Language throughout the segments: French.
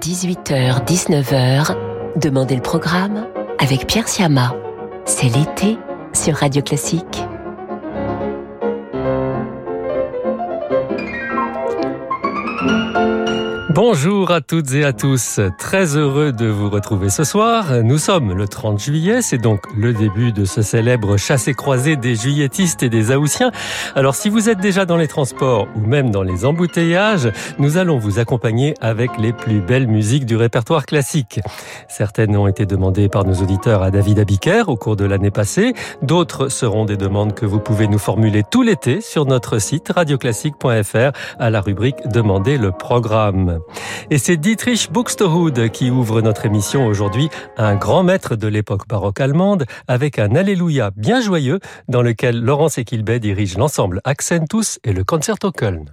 18h-19h, Demandez le programme avec Pierre Siama. C'est l'été sur Radio Classique. Bonjour à toutes et à tous, très heureux de vous retrouver ce soir. Nous sommes le 30 juillet, c'est donc le début de ce célèbre chassé-croisé des juilletistes et des Aoussiens. Alors si vous êtes déjà dans les transports ou même dans les embouteillages, nous allons vous accompagner avec les plus belles musiques du répertoire classique. Certaines ont été demandées par nos auditeurs à David Abiker au cours de l'année passée, d'autres seront des demandes que vous pouvez nous formuler tout l'été sur notre site radioclassique.fr à la rubrique Demandez le programme. Et c'est Dietrich Buxtehude qui ouvre notre émission aujourd'hui, un grand maître de l'époque baroque allemande, avec un Alléluia bien joyeux dans lequel Laurence Equilbet dirige l'ensemble Accentus et le Concerto Köln.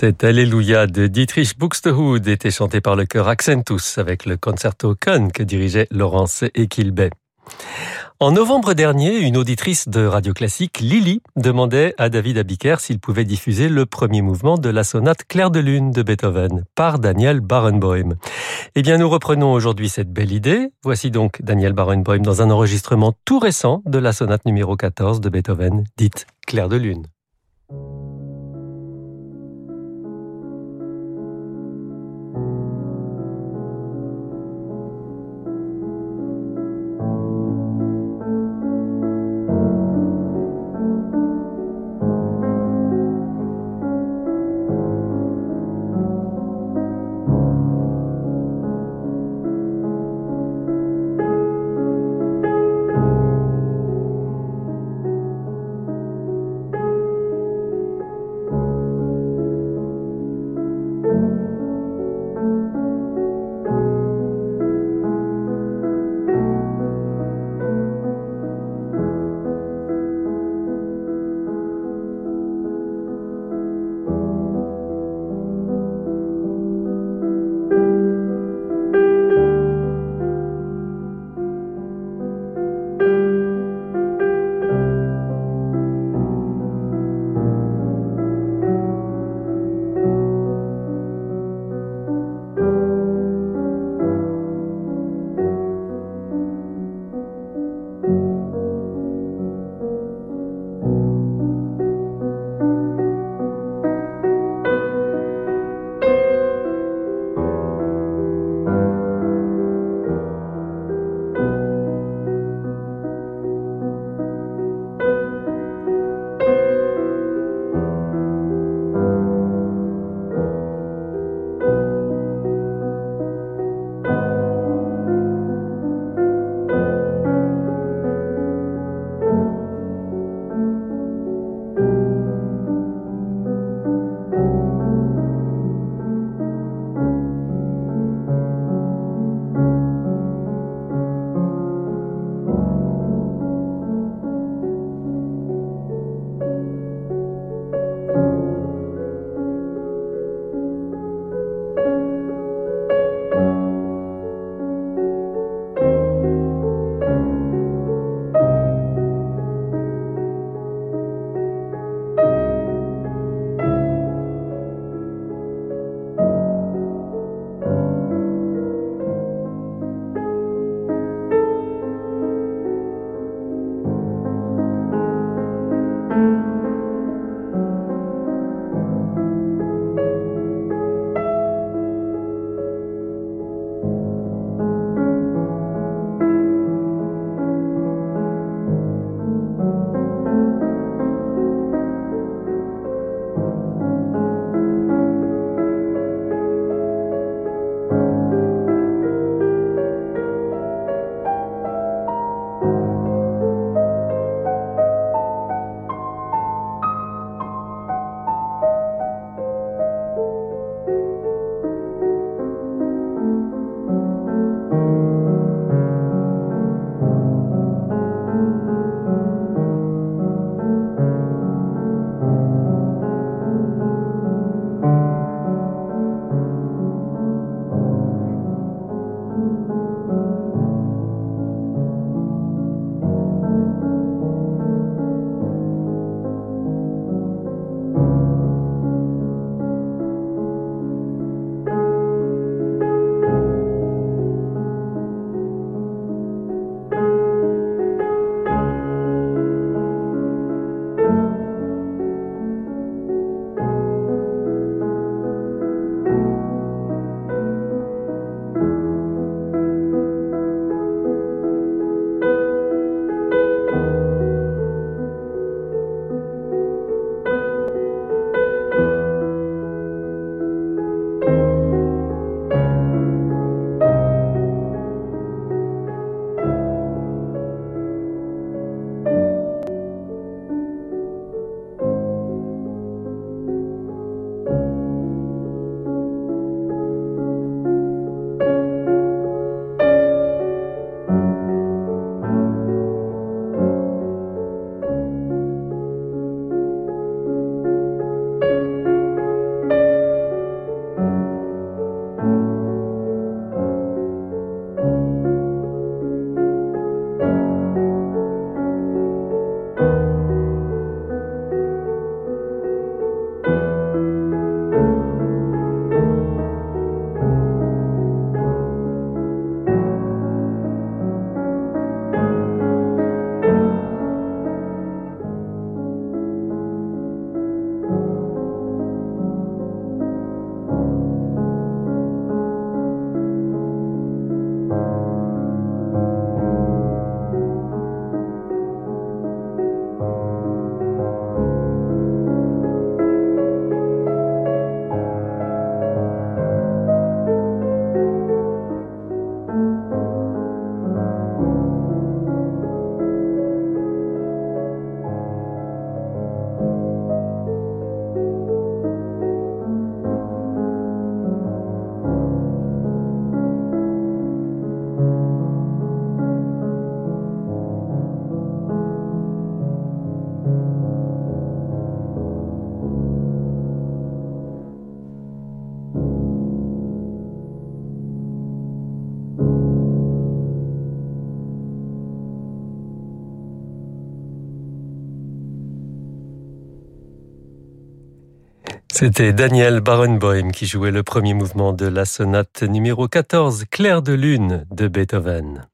Cet Alléluia de Dietrich Buxtehude était chanté par le chœur Accentus avec le concerto Con que dirigeait Laurence Equilbet. En novembre dernier, une auditrice de Radio Classique, Lily, demandait à David Abiker s'il pouvait diffuser le premier mouvement de la sonate Clair de Lune de Beethoven par Daniel Barenboim. Eh bien, nous reprenons aujourd'hui cette belle idée. Voici donc Daniel Barenboim dans un enregistrement tout récent de la sonate numéro 14 de Beethoven, dite Clair de Lune. C'était Daniel Barenboim qui jouait le premier mouvement de la sonate numéro 14, Clair de lune de Beethoven.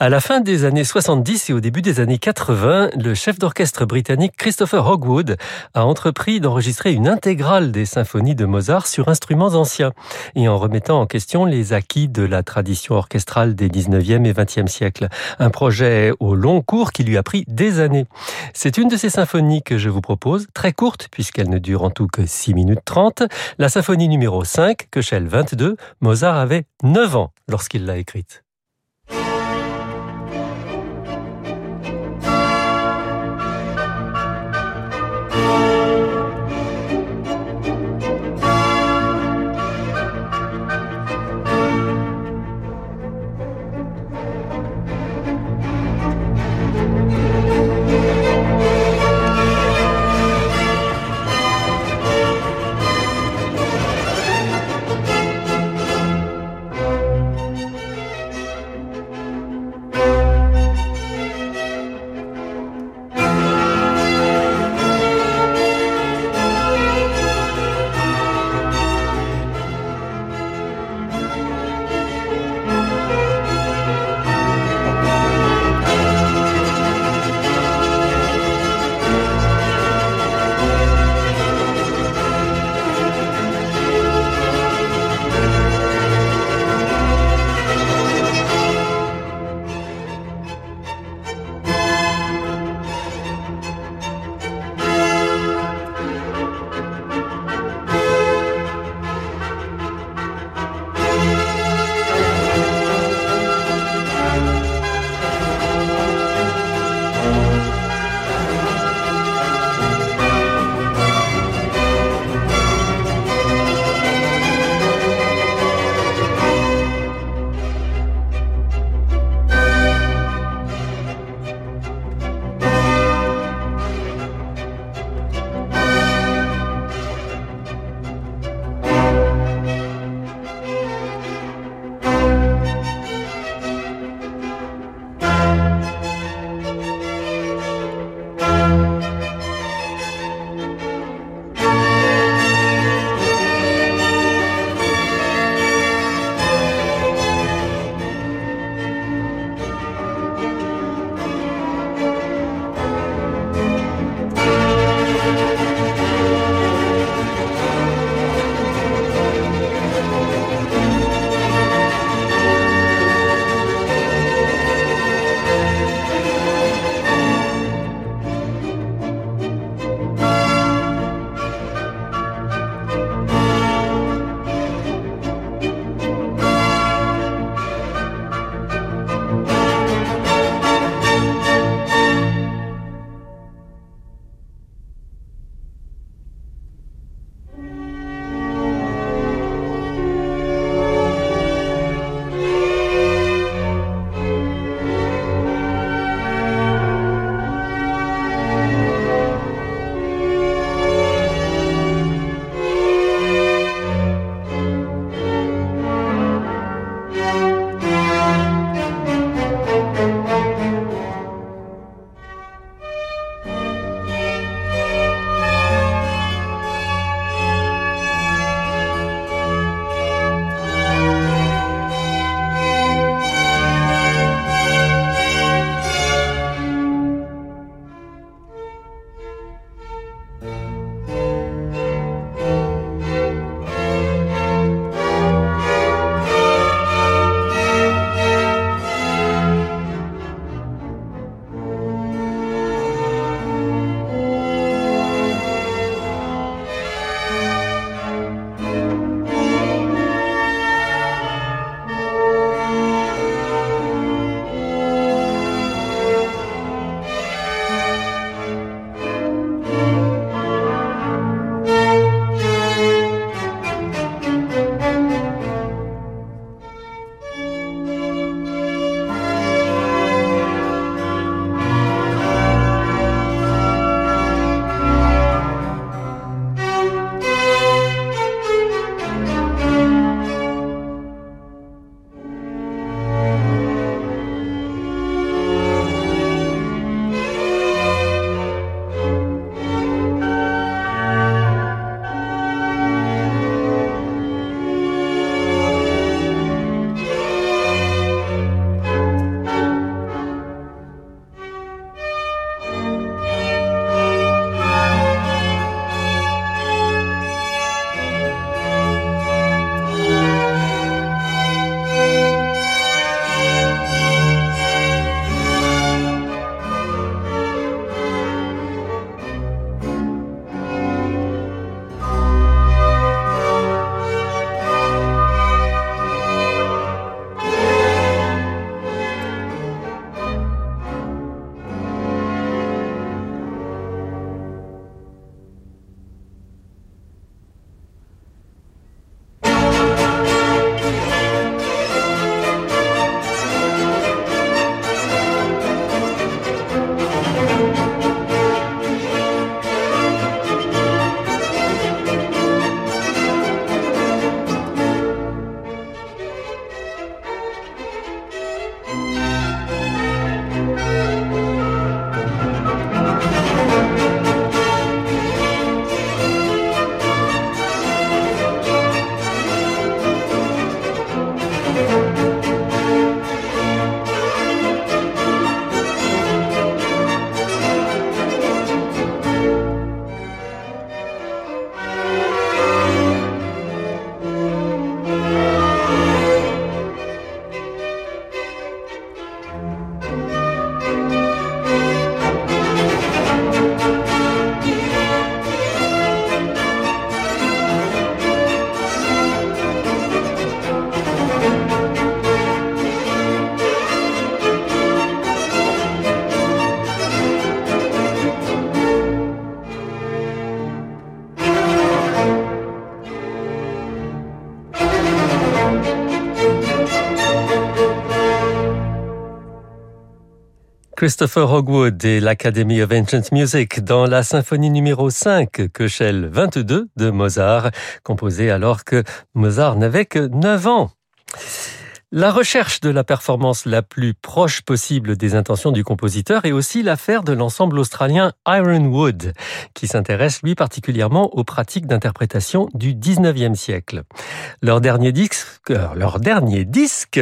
À la fin des années 70 et au début des années 80, le chef d'orchestre britannique Christopher Hogwood a entrepris d'enregistrer une intégrale des symphonies de Mozart sur instruments anciens et en remettant en question les acquis de la tradition orchestrale des 19e et 20e siècles. Un projet au long cours qui lui a pris des années. C'est une de ces symphonies que je vous propose, très courte puisqu'elle ne dure en tout que 6 minutes 30, la symphonie numéro 5, Köchel 22. Mozart avait 9 ans lorsqu'il l'a écrite. Christopher Hogwood et l'Academy of Ancient Music dans la symphonie numéro 5, Köchel 22 de Mozart, composée alors que Mozart n'avait que 9 ans. La recherche de la performance la plus proche possible des intentions du compositeur est aussi l'affaire de l'ensemble australien Ironwood, qui s'intéresse lui particulièrement aux pratiques d'interprétation du 19e siècle. Leur dernier disque, euh, leur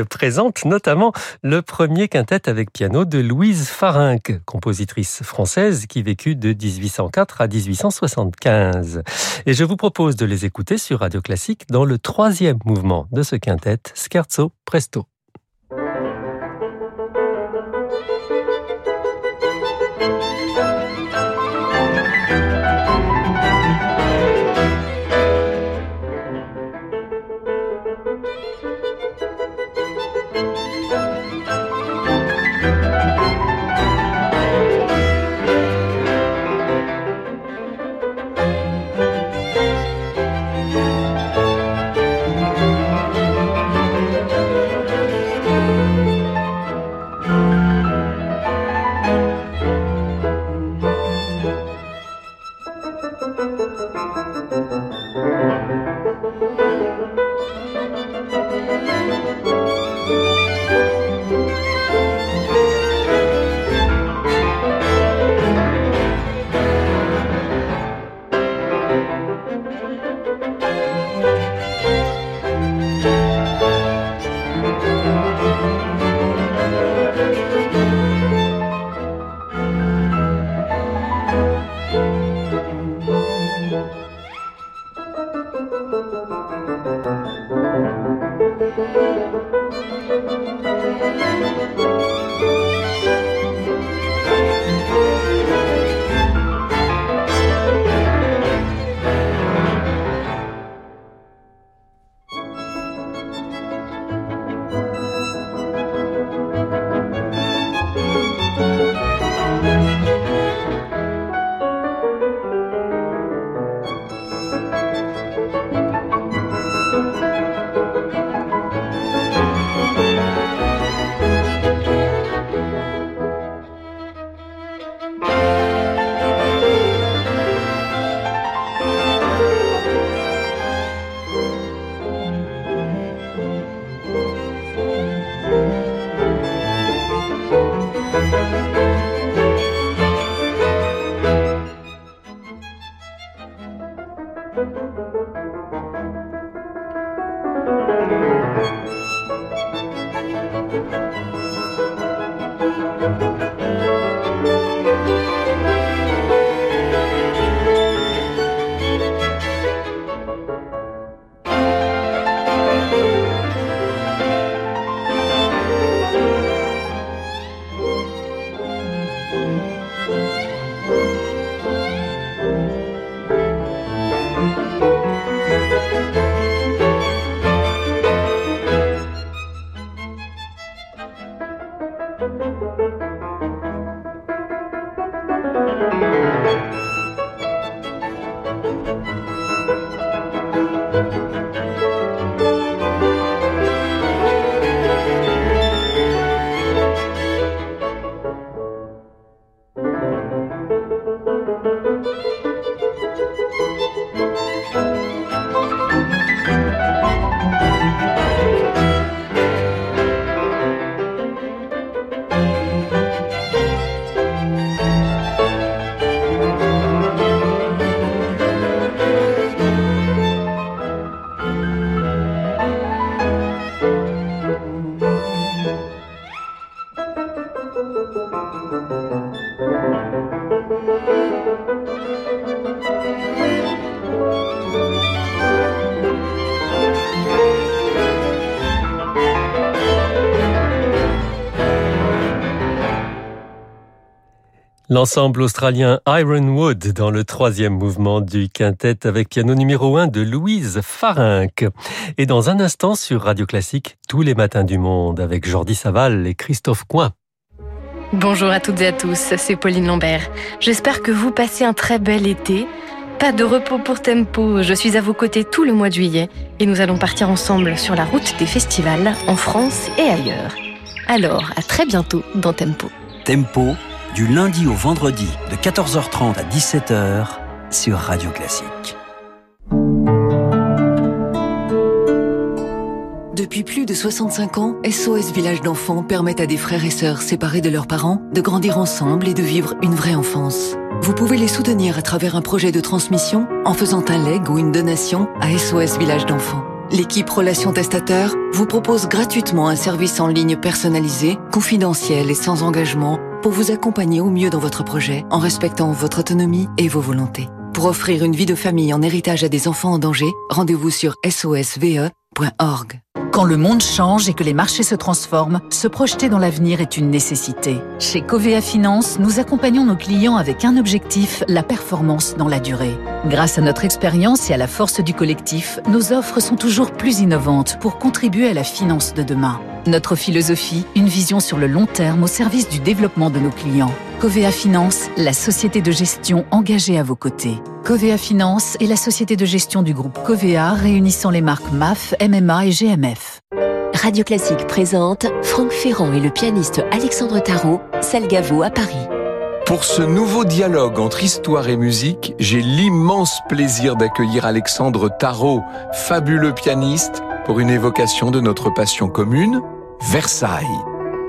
présente notamment le premier quintet avec piano de Louise Farinck, compositrice française qui vécut de 1804 à 1875. Et je vous propose de les écouter sur Radio Classique dans le troisième mouvement de ce quintet, Scherzo Presto. L'ensemble australien Ironwood dans le troisième mouvement du quintet avec piano numéro 1 de Louise Farinck. Et dans un instant sur Radio Classique, tous les matins du monde avec Jordi Saval et Christophe Coin. Bonjour à toutes et à tous, c'est Pauline Lambert. J'espère que vous passez un très bel été. Pas de repos pour Tempo, je suis à vos côtés tout le mois de juillet et nous allons partir ensemble sur la route des festivals en France et ailleurs. Alors, à très bientôt dans Tempo. Tempo, du lundi au vendredi, de 14h30 à 17h, sur Radio Classique. Depuis plus de 65 ans, SOS Village d'enfants permet à des frères et sœurs séparés de leurs parents de grandir ensemble et de vivre une vraie enfance. Vous pouvez les soutenir à travers un projet de transmission en faisant un leg ou une donation à SOS Village d'enfants. L'équipe Relations Testateurs vous propose gratuitement un service en ligne personnalisé, confidentiel et sans engagement pour vous accompagner au mieux dans votre projet en respectant votre autonomie et vos volontés. Pour offrir une vie de famille en héritage à des enfants en danger, rendez-vous sur sosve.org. Quand le monde change et que les marchés se transforment, se projeter dans l'avenir est une nécessité. Chez Covea Finance, nous accompagnons nos clients avec un objectif, la performance dans la durée. Grâce à notre expérience et à la force du collectif, nos offres sont toujours plus innovantes pour contribuer à la finance de demain. Notre philosophie, une vision sur le long terme au service du développement de nos clients. Covea Finance, la société de gestion engagée à vos côtés. Covea Finance est la société de gestion du groupe Covea réunissant les marques MAF, MMA et GMF. Radio Classique présente Franck Ferrand et le pianiste Alexandre Tarot, Salgavo à Paris. Pour ce nouveau dialogue entre histoire et musique, j'ai l'immense plaisir d'accueillir Alexandre Tarot, fabuleux pianiste, pour une évocation de notre passion commune, Versailles.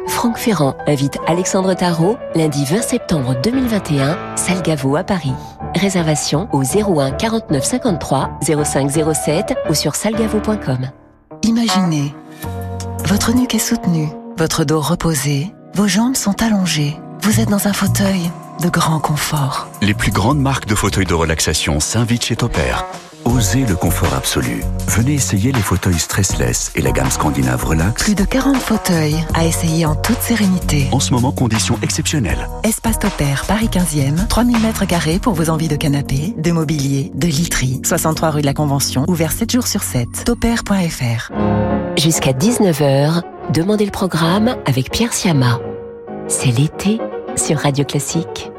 Franck Ferrand invite Alexandre Tarot lundi 20 septembre 2021, Salgavo à Paris. Réservation au 01 49 53 05 07 ou sur salgavo.com. Imaginez, votre nuque est soutenue, votre dos reposé, vos jambes sont allongées, vous êtes dans un fauteuil de grand confort. Les plus grandes marques de fauteuils de relaxation s'invitent chez Topair. Osez le confort absolu. Venez essayer les fauteuils stressless et la gamme scandinave Relax. Plus de 40 fauteuils à essayer en toute sérénité. En ce moment, conditions exceptionnelles. Espace Topair, Paris 15e, 3000 mètres carrés pour vos envies de canapé, de mobilier, de literie. 63 rue de la Convention, ouvert 7 jours sur 7. Topair.fr. Jusqu'à 19h, Demandez le programme avec Pierre Siama. C'est l'été sur Radio Classique.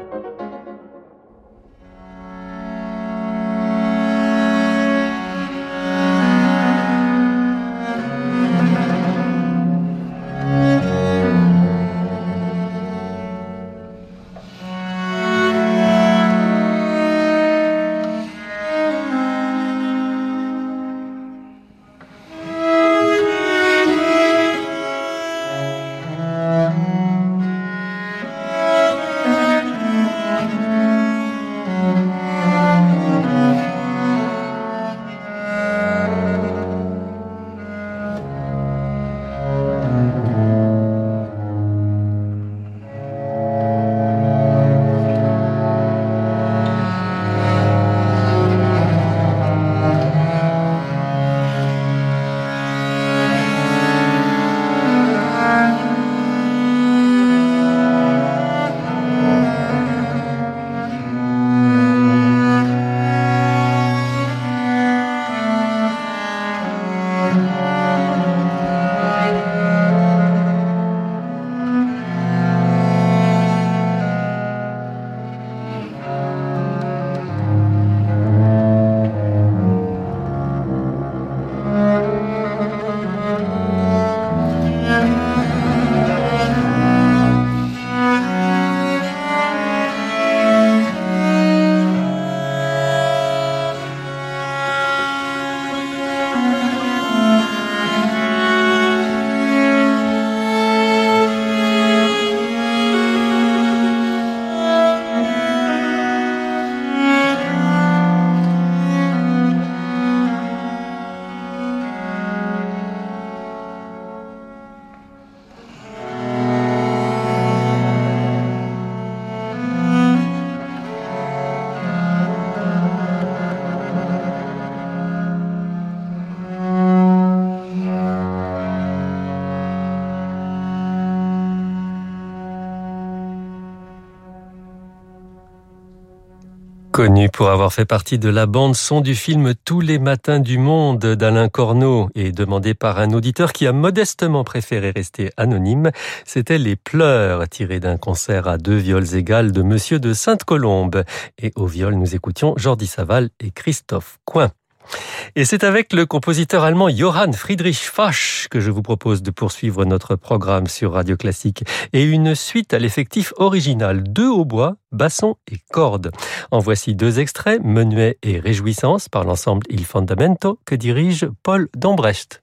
Connu pour avoir fait partie de la bande son du film Tous les matins du monde d'Alain Corneau et demandé par un auditeur qui a modestement préféré rester anonyme, c'était Les pleurs tirés d'un concert à deux viols égales de Monsieur de Sainte-Colombe. Et au viol, nous écoutions Jordi Saval et Christophe Coin. Et c'est avec le compositeur allemand Johann Friedrich Fasch que je vous propose de poursuivre notre programme sur Radio Classique et une suite à l'effectif original, deux hautbois, basson et cordes. En voici deux extraits, Menuet et Réjouissance par l'ensemble Il Fondamento que dirige Paul Dombrecht.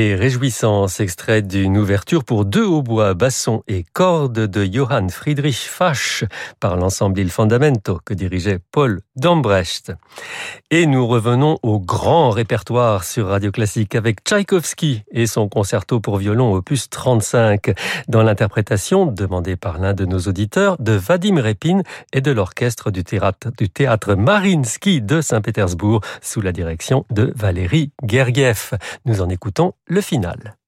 Et réjouissance extraits d'une ouverture pour deux hautbois, bassons et cordes de Johann Friedrich Fasch par l'ensemble Il Fondamento que dirigeait Paul Dambrecht. Et nous revenons au grand répertoire sur Radio Classique avec Tchaïkovski et son concerto pour violon opus 35 dans l'interprétation demandée par l'un de nos auditeurs de Vadim Repin et de l'orchestre du théâtre, du Marinsky de Saint-Pétersbourg sous la direction de Valérie Guerrier. Nous en écoutons le final.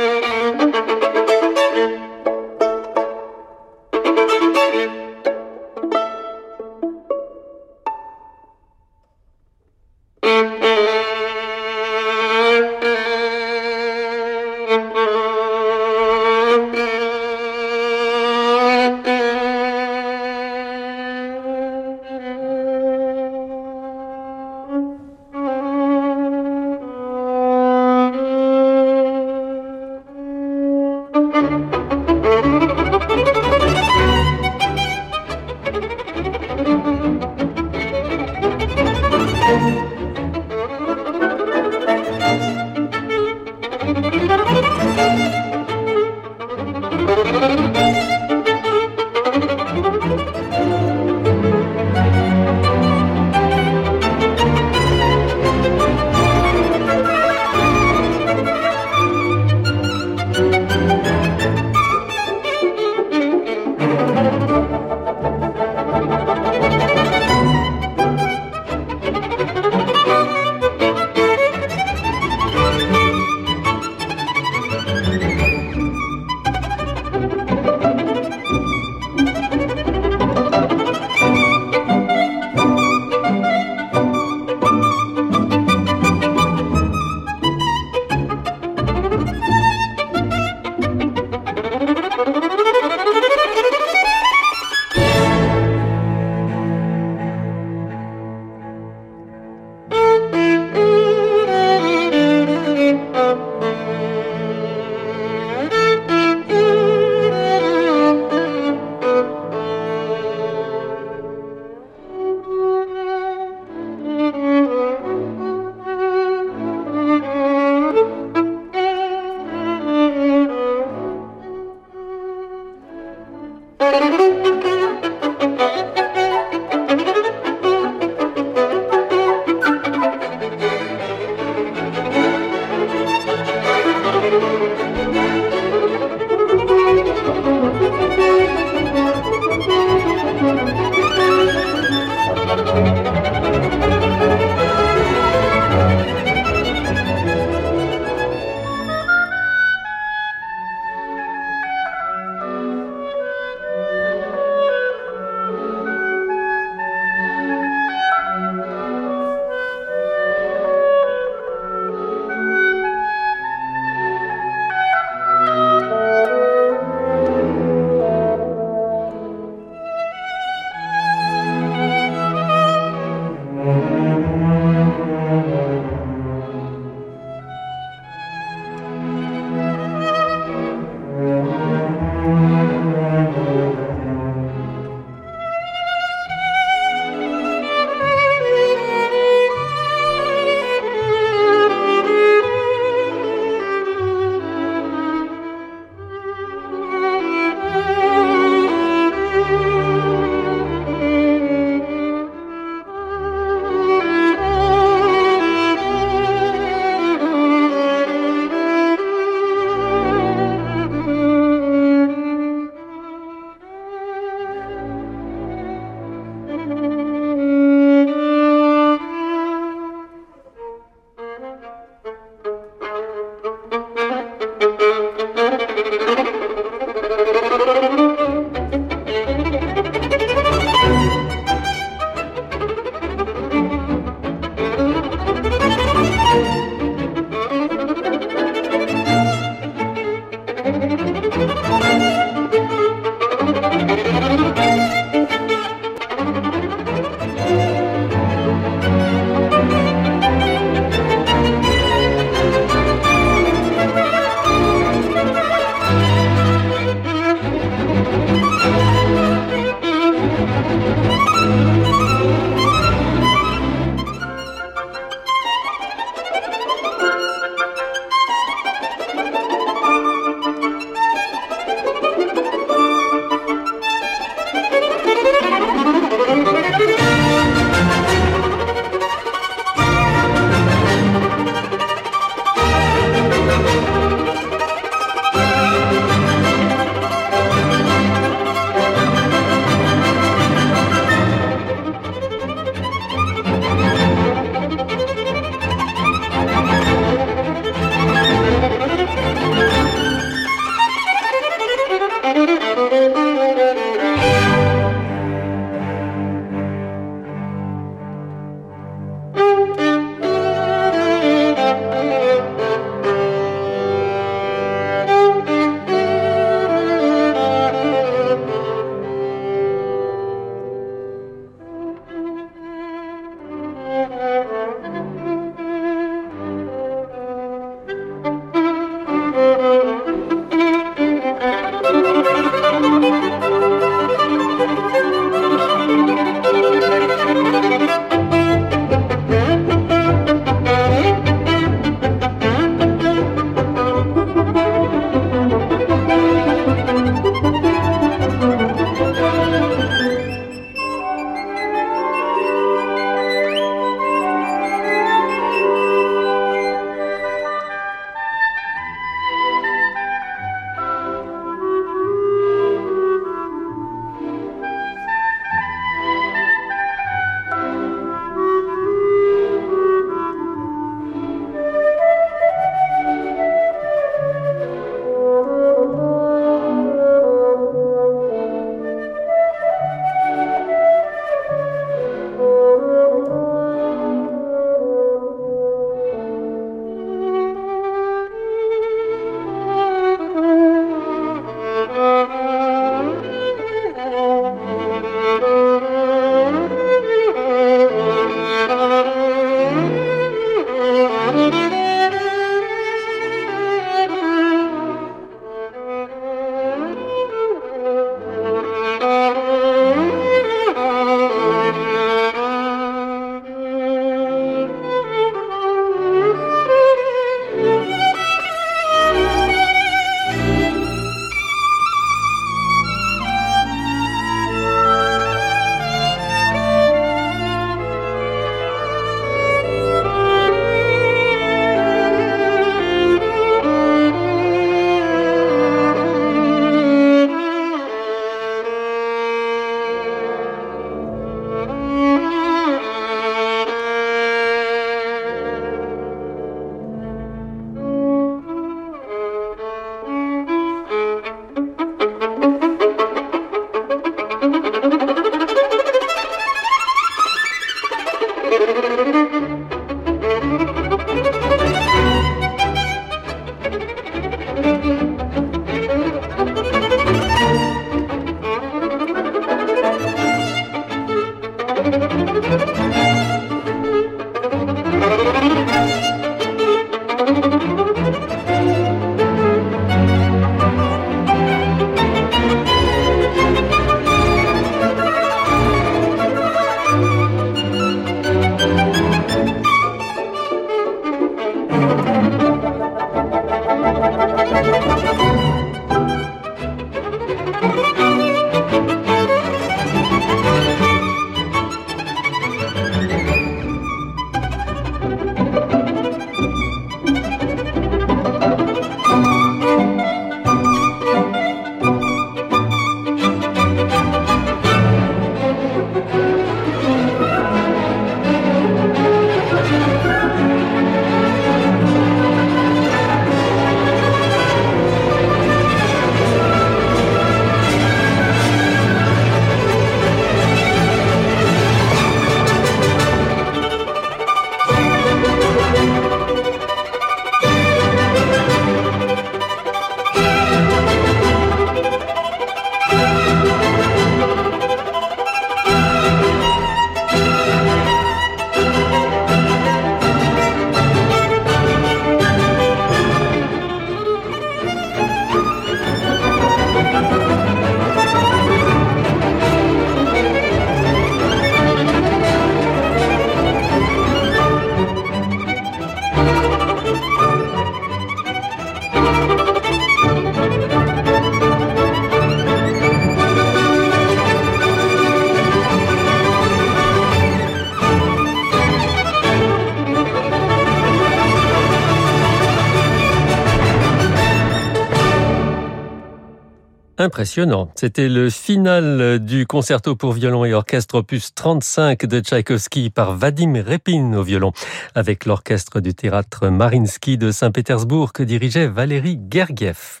C'était le final du concerto pour violon et orchestre opus 35 de Tchaïkovski par Vadim Repin au violon, avec l'orchestre du théâtre Marinsky de Saint-Pétersbourg que dirigeait Valérie Gergiev.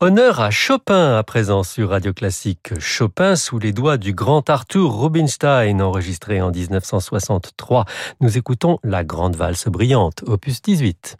Honneur à Chopin à présent sur Radio Classique. Chopin sous les doigts du grand Arthur Rubinstein, enregistré en 1963. Nous écoutons la grande valse brillante, opus 18.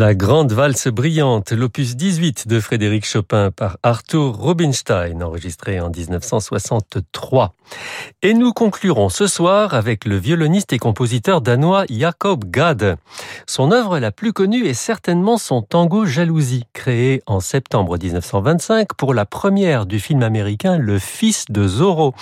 La grande valse brillante, l'opus 18 de Frédéric Chopin par Arthur Rubinstein, enregistré en 1963. Et nous conclurons ce soir avec le violoniste et compositeur danois Jacob Gade. Son œuvre la plus connue est certainement son tango Jalousie, créé en septembre 1925 pour la première du film américain Le Fils de Zorro,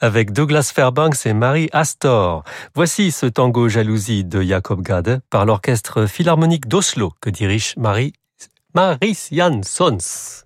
avec Douglas Fairbanks et Mary Astor. Voici ce tango Jalousie de Jacob Gade par l'orchestre philharmonique d'Oslo que dirige Marie, Maris Jansons.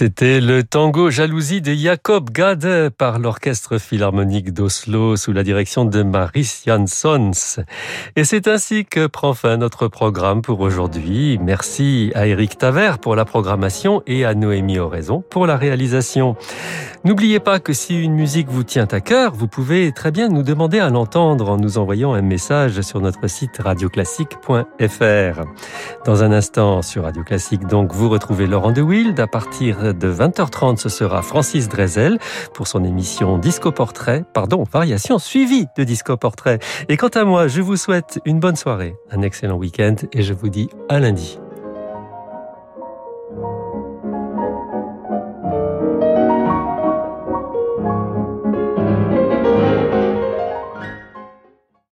C'était le tango Jalousie de Jacob Gade par l'Orchestre Philharmonique d'Oslo sous la direction de Maris Janssons. Et c'est ainsi que prend fin notre programme pour aujourd'hui. Merci à Eric Taver pour la programmation et à Noémie Oraison pour la réalisation. N'oubliez pas que si une musique vous tient à cœur, vous pouvez très bien nous demander à l'entendre en nous envoyant un message sur notre site radioclassique.fr. Dans un instant sur Radio Classique, donc, vous retrouvez Laurent de Wild à partir de 20h30, ce sera Francis Drezel pour son émission Disco Portrait, pardon, variation suivie de Disco Portrait. Et quant à moi, je vous souhaite une bonne soirée, un excellent week-end et je vous dis à lundi.